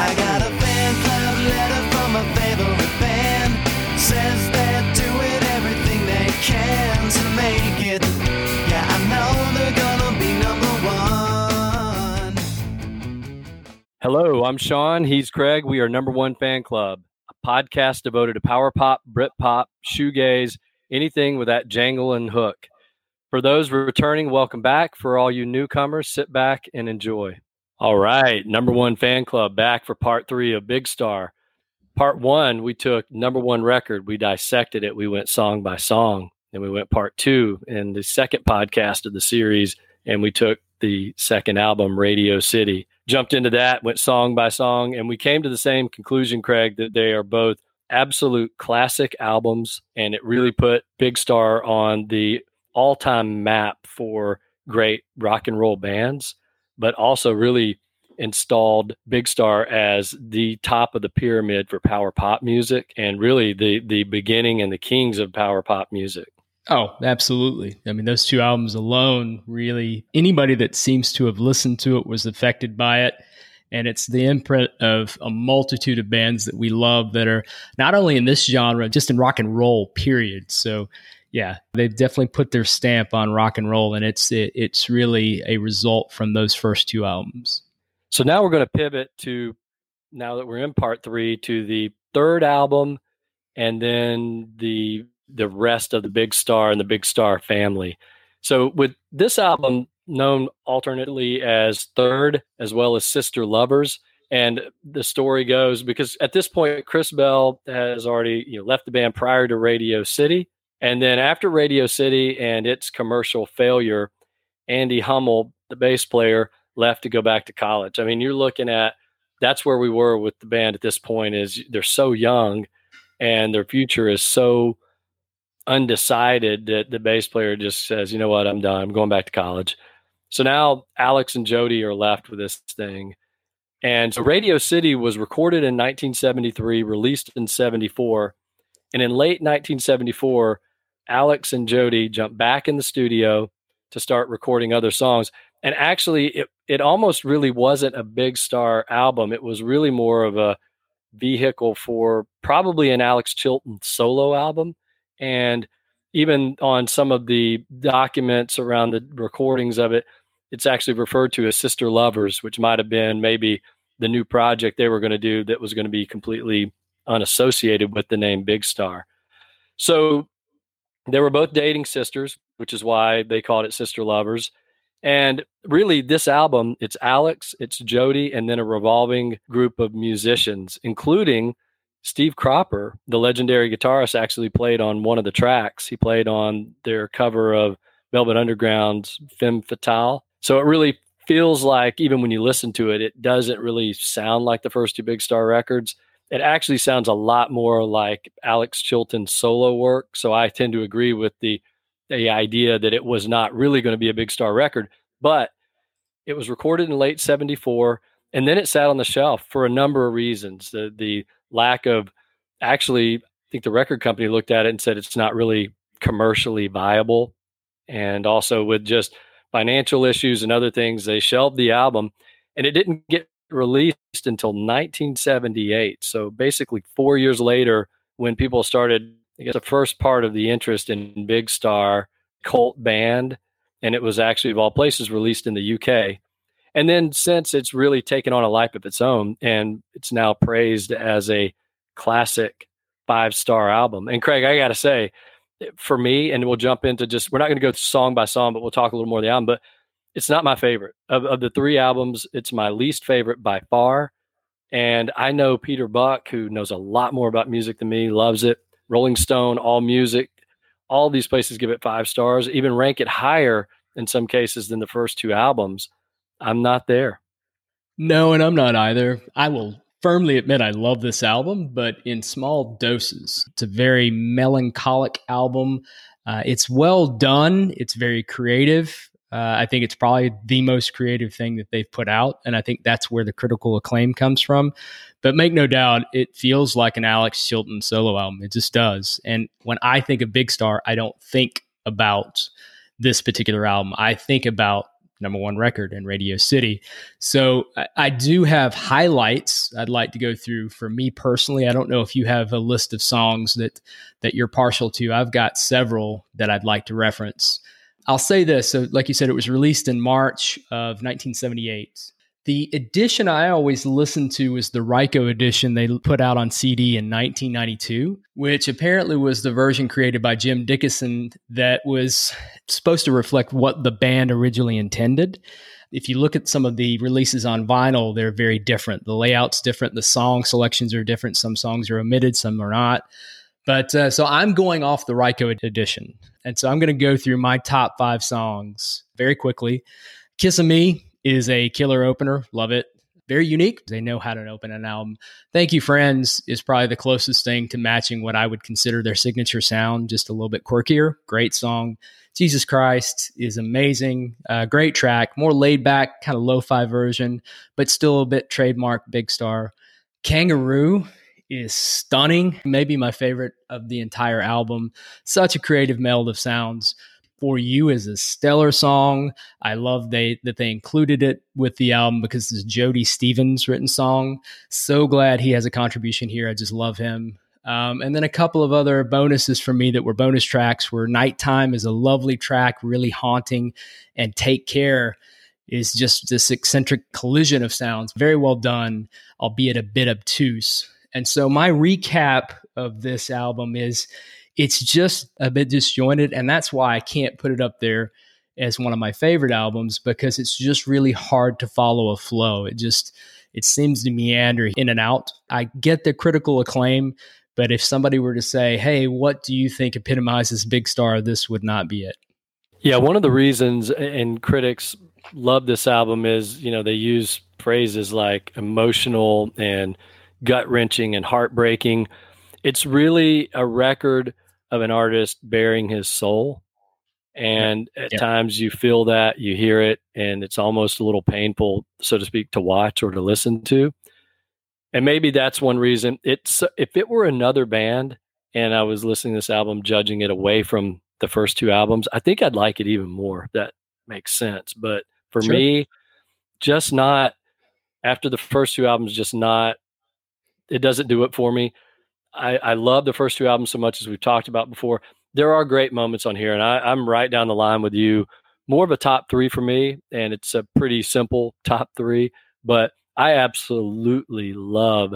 I got a fan club letter from a favorite band. Says they're doing everything they can to make it. Yeah, I know they're gonna be number one. Hello, I'm Sean. He's Craig. We are Number One Fan Club, a podcast devoted to power pop, Brit pop, shoegaze, anything with that jangle and hook. For those returning, welcome back. For all you newcomers, sit back and enjoy. All right, Number One Fan Club back for part three of Big Star. Part one, we took number one record, we dissected it, we went song by song. Then we went part two in the second podcast of the series, and we took the second album, Radio City. Jumped into that, went song by song, and we came to the same conclusion, Craig, that they are both absolute classic albums, and it really put Big Star on the all time map for great rock and roll bands, but also really installed Big Star as the top of the pyramid for power pop music and really the the beginning and the kings of power pop music. Oh, absolutely. I mean, those two albums alone, really, anybody that seems to have listened to it was affected by it. And it's the imprint of a multitude of bands that we love that are not only in this genre, just in rock and roll, period. So, yeah, they've definitely put their stamp on rock and roll, and it's it, it's really a result from those first two albums. So now we're going to pivot to now that we're in part three to the third album, and then the the rest of the Big Star and the Big Star family. So with this album known alternately as Third as well as Sister Lovers, and the story goes because at this point Chris Bell has already you know left the band prior to Radio City, and then after Radio City and its commercial failure, Andy Hummel, the bass player, left to go back to college. I mean, you're looking at that's where we were with the band at this point is they're so young and their future is so undecided that the bass player just says, you know what, I'm done. I'm going back to college. So now Alex and Jody are left with this thing. And so Radio City was recorded in 1973, released in 74. And in late 1974, Alex and Jody jumped back in the studio to start recording other songs. And actually, it, it almost really wasn't a big star album. It was really more of a vehicle for probably an Alex Chilton solo album. And even on some of the documents around the recordings of it, it's actually referred to as Sister Lovers, which might have been maybe the new project they were going to do that was going to be completely unassociated with the name Big Star. So they were both dating sisters, which is why they called it Sister Lovers. And really, this album, it's Alex, it's Jody, and then a revolving group of musicians, including Steve Cropper, the legendary guitarist, actually played on one of the tracks. He played on their cover of Velvet Underground's Femme Fatale. So it really feels like, even when you listen to it, it doesn't really sound like the first two Big Star records. It actually sounds a lot more like Alex Chilton's solo work. So I tend to agree with the the idea that it was not really going to be a big star record, but it was recorded in late 74 and then it sat on the shelf for a number of reasons. The the lack of actually I think the record company looked at it and said it's not really commercially viable and also with just financial issues and other things they shelved the album and it didn't get released until 1978. So basically 4 years later when people started I guess the first part of the interest in Big Star cult band, and it was actually of all places released in the UK. And then since it's really taken on a life of its own, and it's now praised as a classic five star album. And Craig, I got to say, for me, and we'll jump into just we're not going to go song by song, but we'll talk a little more of the album. But it's not my favorite of, of the three albums. It's my least favorite by far. And I know Peter Buck, who knows a lot more about music than me, loves it. Rolling Stone, All Music, all these places give it five stars, even rank it higher in some cases than the first two albums. I'm not there. No, and I'm not either. I will firmly admit I love this album, but in small doses. It's a very melancholic album. Uh, it's well done. It's very creative. Uh, I think it's probably the most creative thing that they've put out, and I think that's where the critical acclaim comes from. But make no doubt, it feels like an Alex Chilton solo album. It just does. And when I think of Big Star, I don't think about this particular album. I think about number one record in Radio City. So I, I, do have highlights I'd like to go through for me personally. I don't know if you have a list of songs that that you're partial to. I've got several that I'd like to reference. I'll say this. So, like you said, it was released in March of 1978. The edition I always listen to is the Ryko edition they put out on CD in 1992, which apparently was the version created by Jim Dickinson that was supposed to reflect what the band originally intended. If you look at some of the releases on vinyl, they're very different. The layout's different, the song selections are different. Some songs are omitted, some are not. But uh, so I'm going off the Ryko edition. And so I'm going to go through my top five songs very quickly. Kizza Me, is a killer opener. Love it. Very unique. They know how to open an album. Thank You Friends is probably the closest thing to matching what I would consider their signature sound, just a little bit quirkier. Great song. Jesus Christ is amazing. Uh, great track, more laid back, kind of lo fi version, but still a bit trademark Big Star. Kangaroo is stunning. Maybe my favorite of the entire album. Such a creative meld of sounds for You is a stellar song. I love they that they included it with the album because it's Jody Stephens written song. So glad he has a contribution here. I just love him. Um, and then a couple of other bonuses for me that were bonus tracks were Nighttime is a lovely track, really haunting, and Take Care is just this eccentric collision of sounds. Very well done, albeit a bit obtuse. And so my recap of this album is it's just a bit disjointed. And that's why I can't put it up there as one of my favorite albums because it's just really hard to follow a flow. It just, it seems to meander in and out. I get the critical acclaim, but if somebody were to say, hey, what do you think epitomizes Big Star, this would not be it. Yeah, one of the reasons, and critics love this album, is, you know, they use phrases like emotional and gut wrenching and heartbreaking. It's really a record of an artist baring his soul. And at yeah. times you feel that, you hear it, and it's almost a little painful, so to speak, to watch or to listen to. And maybe that's one reason. It's if it were another band and I was listening to this album, judging it away from the first two albums, I think I'd like it even more. That makes sense. But for sure. me, just not after the first two albums, just not. It doesn't do it for me. I, I love the first two albums so much as we've talked about before. There are great moments on here, and I, I'm right down the line with you. More of a top three for me, and it's a pretty simple top three, but I absolutely love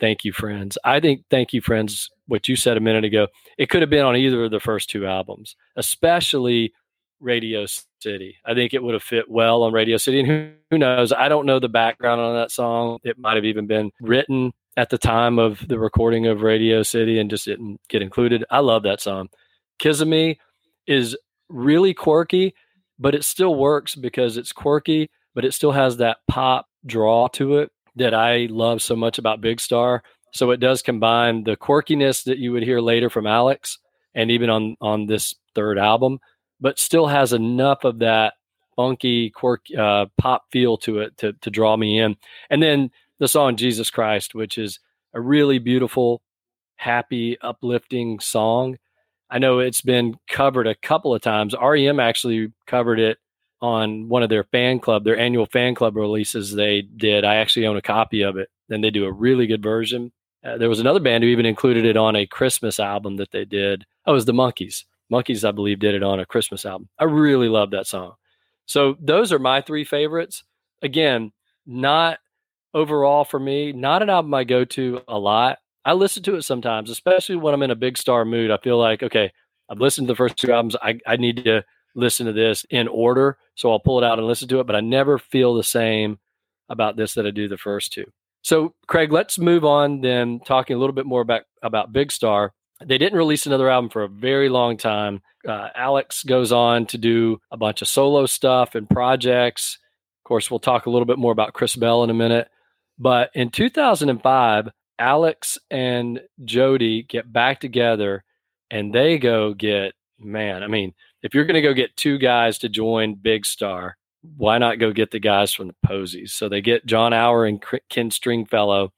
Thank You Friends. I think Thank You Friends, what you said a minute ago, it could have been on either of the first two albums, especially Radio City. I think it would have fit well on Radio City. And who, who knows? I don't know the background on that song. It might have even been written at the time of the recording of Radio City and just didn't get included. I love that song. Kizza Me is really quirky, but it still works because it's quirky, but it still has that pop draw to it that I love so much about Big Star. So it does combine the quirkiness that you would hear later from Alex and even on on this third album, but still has enough of that funky quirky uh, pop feel to it to to draw me in. And then the song Jesus Christ, which is a really beautiful, happy, uplifting song. I know it's been covered a couple of times. REM actually covered it on one of their fan club, their annual fan club releases they did. I actually own a copy of it, and they do a really good version. Uh, there was another band who even included it on a Christmas album that they did. Oh, it was the Monkees. Monkees, I believe, did it on a Christmas album. I really love that song. So those are my three favorites. Again, not overall for me, not an album I go to a lot. I listen to it sometimes, especially when I'm in a big star mood. I feel like, okay, I've listened to the first two albums. I, I need to listen to this in order. So I'll pull it out and listen to it, but I never feel the same about this that I do the first two. So, Craig, let's move on then, talking a little bit more about, about Big Star. They didn't release another album for a very long time. Uh, Alex goes on to do a bunch of solo stuff and projects. Of course, we'll talk a little bit more about Chris Bell in a minute. But in 2005, Alex and Jody get back together and they go get, man, I mean, if you're going to go get two guys to join Big Star, why not go get the guys from the Posies? So they get Jon Auer and Ken Stringfellow,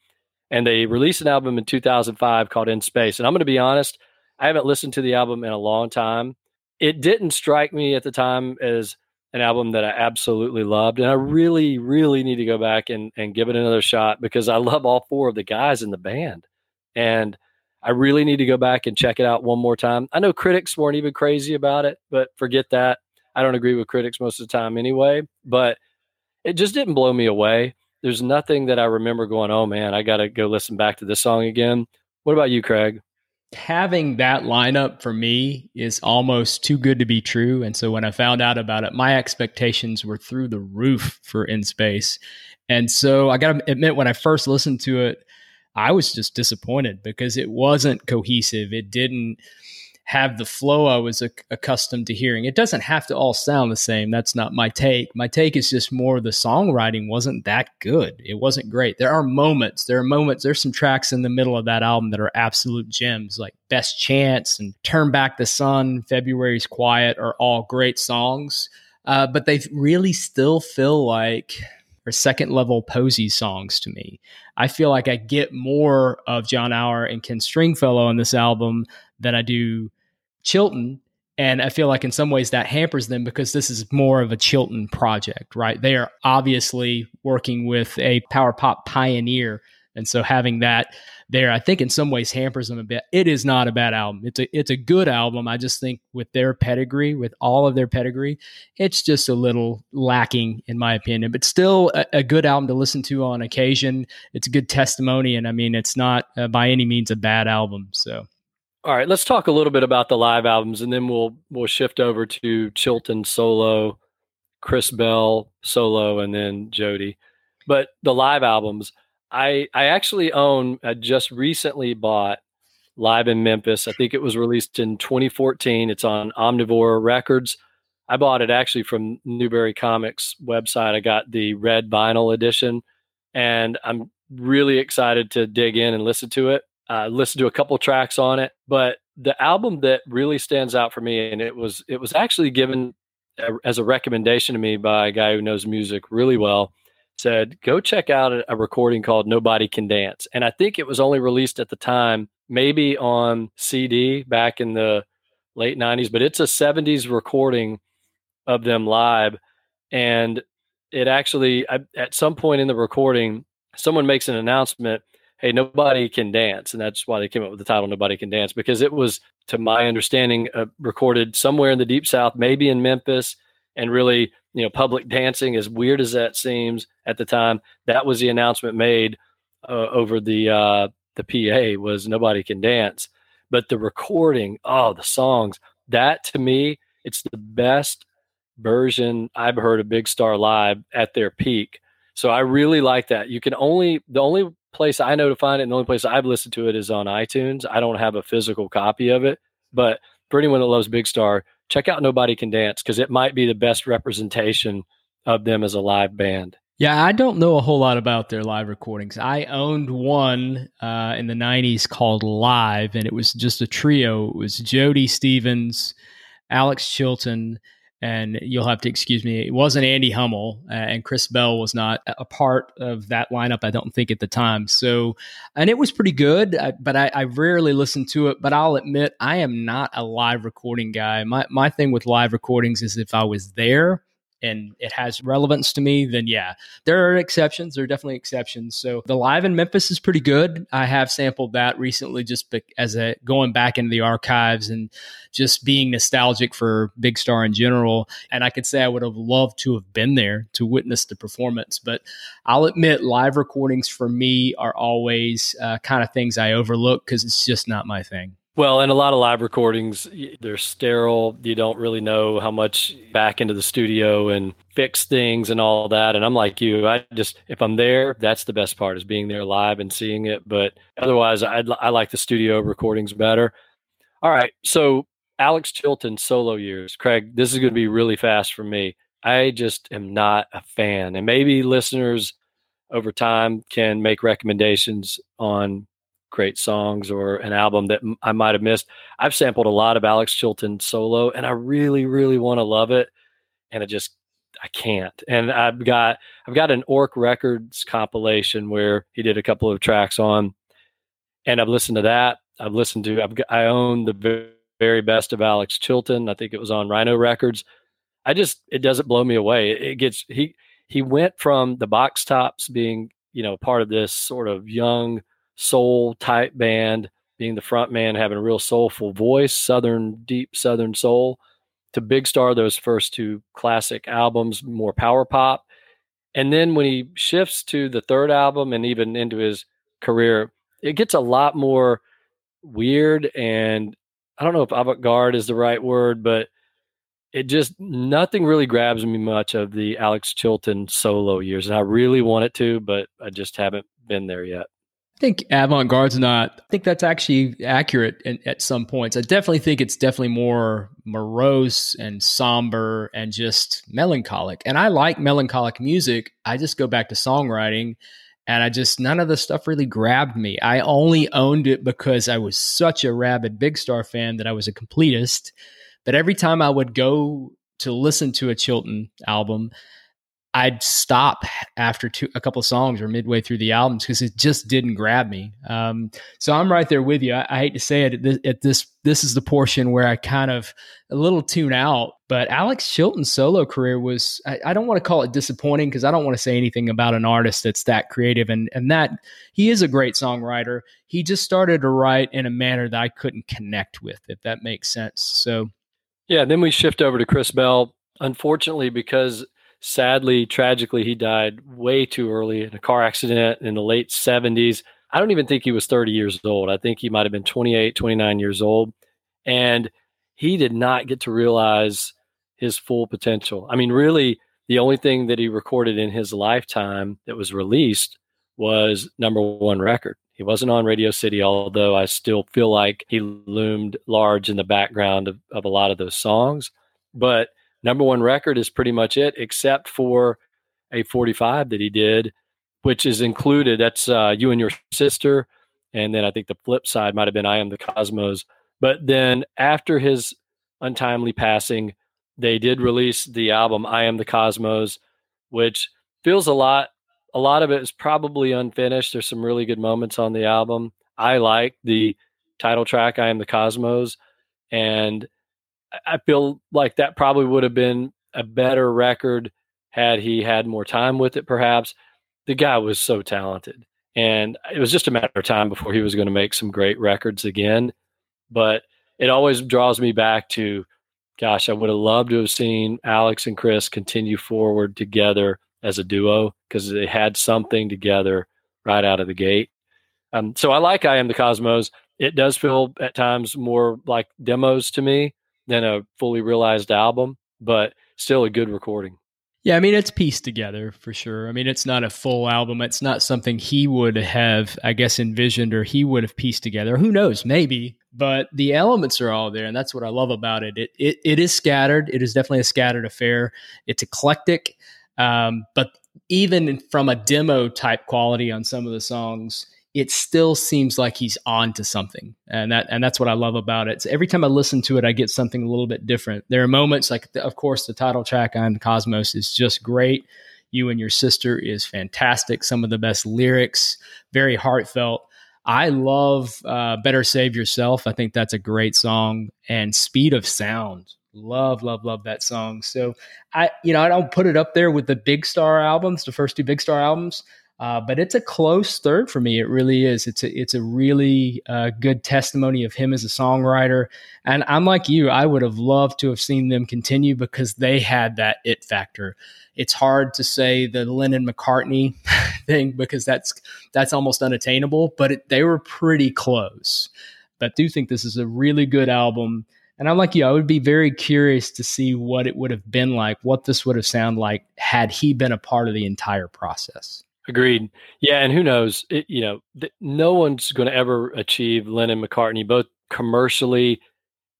and they released an album in 2005 called In Space. And I'm going to be honest, I haven't listened to the album in a long time. It didn't strike me at the time as an album that I absolutely loved. And I really, really need to go back and, and give it another shot because I love all four of the guys in the band. And I really need to go back and check it out one more time. I know critics weren't even crazy about it, but forget that. I don't agree with critics most of the time anyway, but it just didn't blow me away. There's nothing that I remember going, oh man, I got to go listen back to this song again. What about you, Craig? Having that lineup for me is almost too good to be true. And so when I found out about it, my expectations were through the roof for In Space. And so I got to admit, when I first listened to it, I was just disappointed because it wasn't cohesive. It didn't have the flow I was accustomed to hearing. It doesn't have to all sound the same. That's not my take. My take is just more the songwriting wasn't that good. It wasn't great. There are moments, there are moments, there's some tracks in the middle of that album that are absolute gems, like Best Chance and Turn Back the Sun, February's Quiet are all great songs. Uh, but they really still feel like or second level Posies songs to me. I feel like I get more of Jon Auer and Ken Stringfellow on this album than I do Chilton. And I feel like in some ways that hampers them because this is more of a Chilton project, right? They are obviously working with a power pop pioneer. And so having that there, I think in some ways hampers them a bit. It is not a bad album. It's a it's a good album. I just think with their pedigree, with all of their pedigree, it's just a little lacking in my opinion. But still a, a good album to listen to on occasion. It's a good testimony, and I mean it's not uh, by any means a bad album. So all right, let's talk a little bit about the live albums, and then we'll we'll shift over to Chilton solo, Chris Bell solo, and then Jody. But the live albums, I I actually own. I just recently bought Live in Memphis. I think it was released in 2014. It's on Omnivore Records. I bought it actually from Newbury Comics website. I got the red vinyl edition, and I'm really excited to dig in and listen to it uh, listened to a couple tracks on it, but the album that really stands out for me, and it was it was actually given a, as a recommendation to me by a guy who knows music really well. Said go check out a, a recording called "Nobody Can Dance," and I think it was only released at the time, maybe on CD back in the late '90s, but it's a '70s recording of them live, and it actually I, at some point in the recording, someone makes an announcement hey, nobody can dance. And that's why they came up with the title Nobody Can Dance, because it was, to my understanding, uh, recorded somewhere in the deep south, maybe in Memphis, and really, you know, public dancing, as weird as that seems at the time, that was the announcement made uh, over the uh, the PA was nobody can dance. But the recording, oh, the songs, that to me, it's the best version I've heard of Big Star Live at their peak. So I really like that. You can only the only place I know to find it, and the only place I've listened to it is on iTunes. I don't have a physical copy of it, but for anyone that loves Big Star, check out Nobody Can Dance because it might be the best representation of them as a live band. Yeah, I don't know a whole lot about their live recordings. I owned one uh, in the 90s called Live, and it was just a trio. It was Jody Stephens, Alex Chilton, and you'll have to excuse me. It wasn't Andy Hummel, uh, and Chris Bell was not a part of that lineup. I don't think at the time. So, and it was pretty good, uh, but I, I, rarely listen to it. But I'll admit, I am not a live recording guy. My my thing with live recordings is if I was there, and it has relevance to me, then yeah, there are exceptions. There are definitely exceptions. So the live in Memphis is pretty good. I have sampled that recently, just as a going back into the archives and just being nostalgic for Big Star in general. And I could say I would have loved to have been there to witness the performance. But I'll admit, live recordings for me are always uh, kind of things I overlook because it's just not my thing. Well, and a lot of live recordings, they're sterile. You don't really know how much back into the studio and fix things and all that. And I'm like you, I just, if I'm there, that's the best part is being there live and seeing it. But otherwise, i I like the studio recordings better. All right. So, Alex Chilton solo years. Craig, this is going to be really fast for me. I just am not a fan. And maybe listeners over time can make recommendations on great songs or an album that I might have missed. I've sampled a lot of Alex Chilton solo and I really really want to love it and I just I can't. And I've got I've got an Ork Records compilation where he did a couple of tracks on and I've listened to that. I've listened to I've I own the very best of Alex Chilton. I think it was on Rhino Records. I just it doesn't blow me away. It, it gets he he went from the Box Tops being you know part of this sort of young soul type band, being the front man, having a real soulful voice, southern deep southern soul, to Big Star. Those first two classic albums, more power pop, and then when he shifts to the third album and even into his career, it gets a lot more weird and I don't know if avant garde is the right word, but it just nothing really grabs me much of the Alex Chilton solo years. And I really want it to, but I just haven't been there yet. I think avant garde's not. I think that's actually accurate in, at some points. I definitely think it's definitely more morose and somber and just melancholic. And I like melancholic music. I just go back to songwriting and I just none of the stuff really grabbed me. I only owned it because I was such a rabid Big Star fan that I was a completist. But every time I would go to listen to a Chilton album, I'd stop after two, a couple songs or midway through the albums because it just didn't grab me. Um, so I'm right there with you. I, I hate to say it at this, at this, this is the portion where I kind of a little tune out. But Alex Chilton's solo career was I, I don't want to call it disappointing because I don't want to say anything about an artist that's that creative and and that he is a great songwriter. He just started to write in a manner that I couldn't connect with, if that makes sense. So yeah, then we shift over to Chris Bell. Unfortunately, because sadly, tragically, he died way too early in a car accident in the late 70s. I don't even think he was 30 years old. I think he might have been 28, 29 years old. And he did not get to realize his full potential. I mean, really, the only thing that he recorded in his lifetime that was released was number one record. He wasn't on Radio City, although I still feel like he loomed large in the background of, of a lot of those songs. But number one record is pretty much it, except for a 45 that he did, which is included. That's uh, You and Your Sister. And then I think the flip side might have been I Am the Cosmos. But then after his untimely passing, they did release the album I Am the Cosmos, which feels a lot a lot of it is probably unfinished. There's some really good moments on the album. I like the title track, I Am the Cosmos. And I feel like that probably would have been a better record had he had more time with it, perhaps. The guy was so talented. And it was just a matter of time before he was going to make some great records again. But it always draws me back to, gosh, I would have loved to have seen Alex and Chris continue forward together as a duo because they had something together right out of the gate. Um, so I like I Am the Cosmos. It does feel at times more like demos to me than a fully realized album, but still a good recording. Yeah, I mean it's pieced together for sure. I mean it's not a full album. It's not something he would have, I guess, envisioned or he would have pieced together. Who knows? Maybe, but the elements are all there, and that's what I love about it. It it, it is scattered. It is definitely a scattered affair. It's eclectic. Um, but even from a demo type quality on some of the songs, it still seems like he's on to something. And that and that's what I love about it. So every time I listen to it, I get something a little bit different. There are moments like of course the title track on Cosmos is just great. You and your sister is fantastic. Some of the best lyrics, very heartfelt. I love uh, Better Save Yourself. I think that's a great song. And Speed of Sound Love, love, love that song. So I, you know, I don't put it up there with the Big Star albums, the first two Big Star albums, uh, but it's a close third for me. It really is. It's a, it's a really uh, good testimony of him as a songwriter. And I'm like you, I would have loved to have seen them continue because they had that it factor. It's hard to say the Lennon McCartney thing because that's that's almost unattainable, but it, they were pretty close. But I do think this is a really good album and I'm like you, I would be very curious to see what it would have been like, what this would have sounded like had he been a part of the entire process. Agreed. Yeah, and who knows? It, you know, th- no one's going to ever achieve Lennon McCartney, both commercially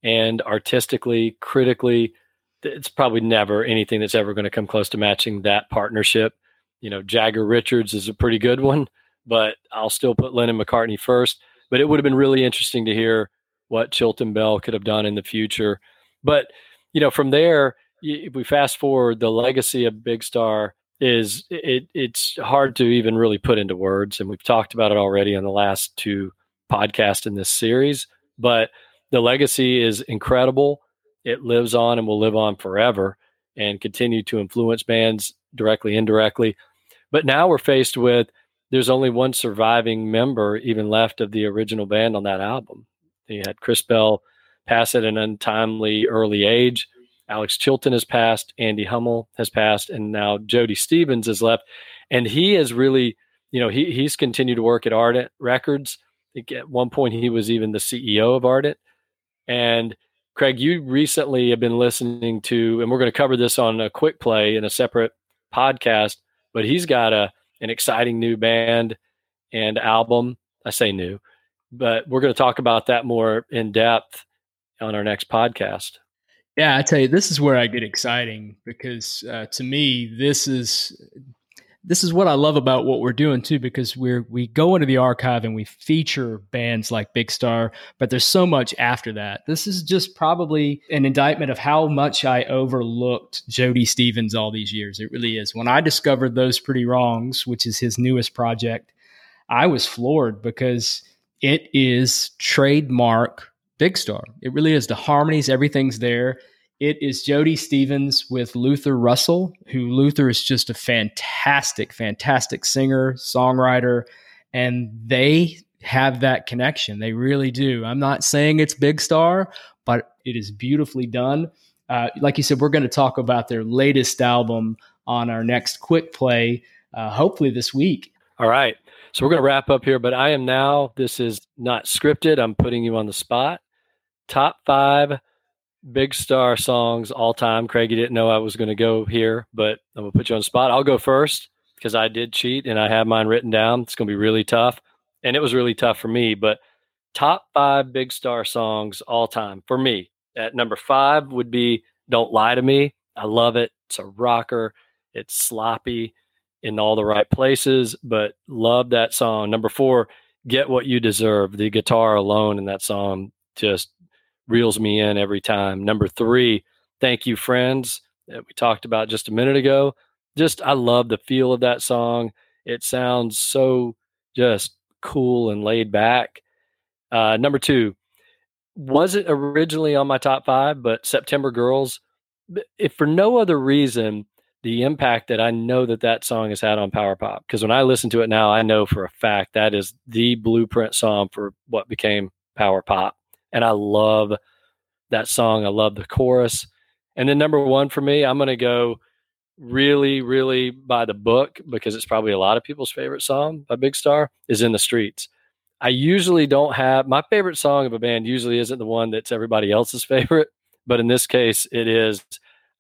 and artistically, critically. It's probably never anything that's ever going to come close to matching that partnership. You know, Jagger Richards is a pretty good one, but I'll still put Lennon McCartney first. But it would have been really interesting to hear what Chilton Bell could have done in the future. But you know, from there, if we fast forward, the legacy of Big Star is it it's hard to even really put into words, and we've talked about it already on the last two podcasts in this series. But the legacy is incredible. It lives on and will live on forever. and continue to influence bands directly, indirectly. But now we're faced with there's only one surviving member even left of the original band on that album. You had Chris Bell pass at an untimely early age. Alex Chilton has passed, Andy Hummel has passed, and now Jody Stephens has left. And he has really, you know, he he's continued to work at Ardent Records. I think at one point he was even the CEO of Ardent. And Craig, you recently have been listening to, and we're going to cover this on a quick play in a separate podcast, but he's got a an exciting new band and album. I say new, but we're going to talk about that more in depth on our next podcast. Yeah, I tell you, this is where I get exciting because uh, to me, this is this is what I love about what we're doing too, because we're we go into the archive and we feature bands like Big Star, but there's so much after that. This is just probably an indictment of how much I overlooked Jody Stephens all these years. It really is. When I discovered those pretty wrongs, which is his newest project, I was floored because it is trademark Big Star. It really is. The harmonies, everything's there. It is Jody Stephens with Luther Russell, who Luther is just a fantastic, fantastic singer, songwriter, and they have that connection. They really do. I'm not saying it's Big Star, but it is beautifully done. Uh, like you said, we're going to talk about their latest album on our next quick play, uh, hopefully this week. All right. So we're going to wrap up here, but I am now, this is not scripted. I'm putting you on the spot. Top five big star songs all time. Craig, you didn't know I was going to go here, but I'm going to put you on spot. I'll go first because I did cheat and I have mine written down. It's going to be really tough. And it was really tough for me, but top five big star songs all time for me. At number five would be Don't Lie to Me. I love it. It's a rocker, it's sloppy in all the right places, but love that song. Number four, Get What You Deserve. The guitar alone in that song just reels me in every time. Number three, Thank You Friends, that we talked about just a minute ago. Just, I love the feel of that song. It sounds so just cool and laid back. Uh, number two, wasn't originally on my top five, but September Girls, if for no other reason, the impact that I know that that song has had on Power Pop. Because when I listen to it now, I know for a fact that is the blueprint song for what became Power Pop. And I love that song. I love the chorus. And then number one for me, I'm going to go really, really by the book because it's probably a lot of people's favorite song by Big Star is In the Streets. I usually don't have my favorite song of a band, usually isn't the one that's everybody else's favorite. But in this case, it is.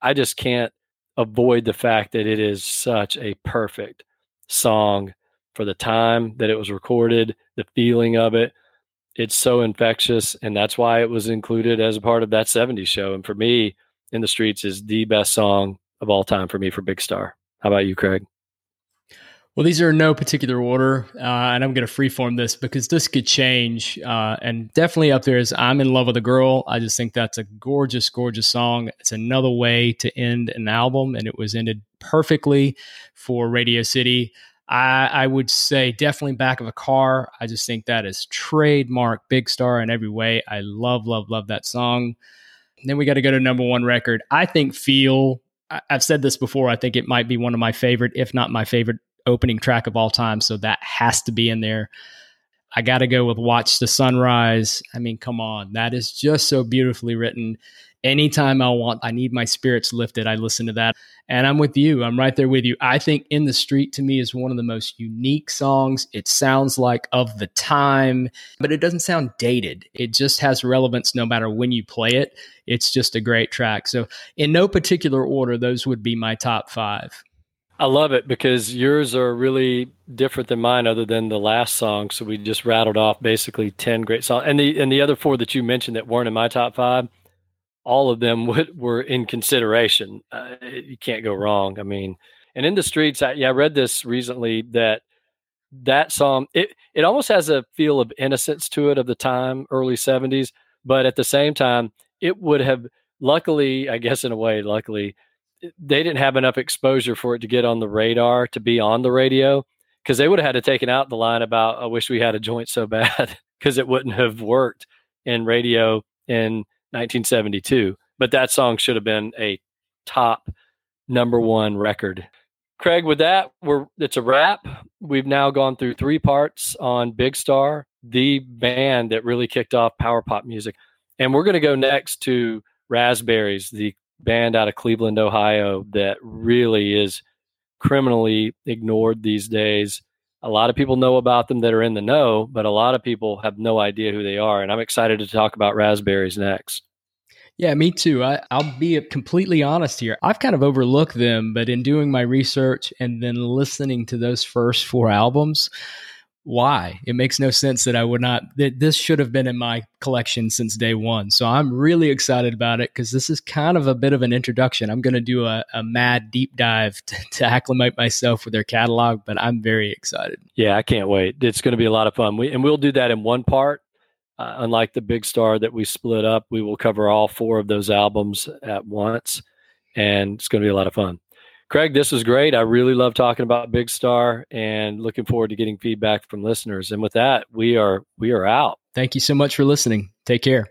I just can't avoid the fact that it is such a perfect song for the time that it was recorded, the feeling of it. It's so infectious, and that's why it was included as a part of that 70s show. And for me, In the Streets is the best song of all time for me for Big Star. How about you, Craig? Well, these are in no particular order, uh, and I'm going to freeform this because this could change. Uh, and definitely up there is "I'm in Love with a Girl." I just think that's a gorgeous, gorgeous song. It's another way to end an album, and it was ended perfectly for Radio City. I, I would say definitely back of a car. I just think that is trademark Big Star in every way. I love, love, love that song. And then we got to go to number one record. I think "Feel." I've said this before. I think it might be one of my favorite, if not my favorite opening track of all time. So that has to be in there. I got to go with Watch the Sunrise. I mean, come on. That is just so beautifully written. Anytime I want, I need my spirits lifted, I listen to that. And I'm with you. I'm right there with you. I think In the Street to me is one of the most unique songs. It sounds like of the time, but it doesn't sound dated. It just has relevance no matter when you play it. It's just a great track. So, in no particular order, those would be my top five. I love it because yours are really different than mine, other than the last song. So we just rattled off basically ten great songs, and the and the other four that you mentioned that weren't in my top five, all of them would, were in consideration. Uh, you can't go wrong. I mean, and in the streets, I, yeah, I read this recently that that song it it almost has a feel of innocence to it of the time, early seventies, but at the same time, it would have luckily, I guess, in a way, luckily they didn't have enough exposure for it to get on the radar to be on the radio because they would have had to taken out the line about I wish we had a joint so bad because it wouldn't have worked in radio in 1972. But that song should have been a top number one record. Craig, with that, we're it's a wrap. We've now gone through three parts on Big Star, the band that really kicked off power pop music. And we're going to go next to Raspberries, the band out of Cleveland, Ohio, that really is criminally ignored these days. A lot of people know about them that are in the know, but a lot of people have no idea who they are. And I'm excited to talk about Raspberries next. Yeah, me too. I, will be completely honest here. I've kind of overlooked them, but in doing my research and then listening to those first four albums, why? It makes no sense that I would not, that this should have been in my collection since day one. So I'm really excited about it because this is kind of a bit of an introduction. I'm going to do a, a, mad deep dive to, to acclimate myself with their catalog, but I'm very excited. Yeah, I can't wait. It's going to be a lot of fun. We, and we'll do that in one part. Uh, unlike the big star that we split up, we will cover all four of those albums at once, and it's going to be a lot of fun. Craig, this was great. I really love talking about Big Star and looking forward to getting feedback from listeners. And with that, we are we are out. Thank you so much for listening. Take care.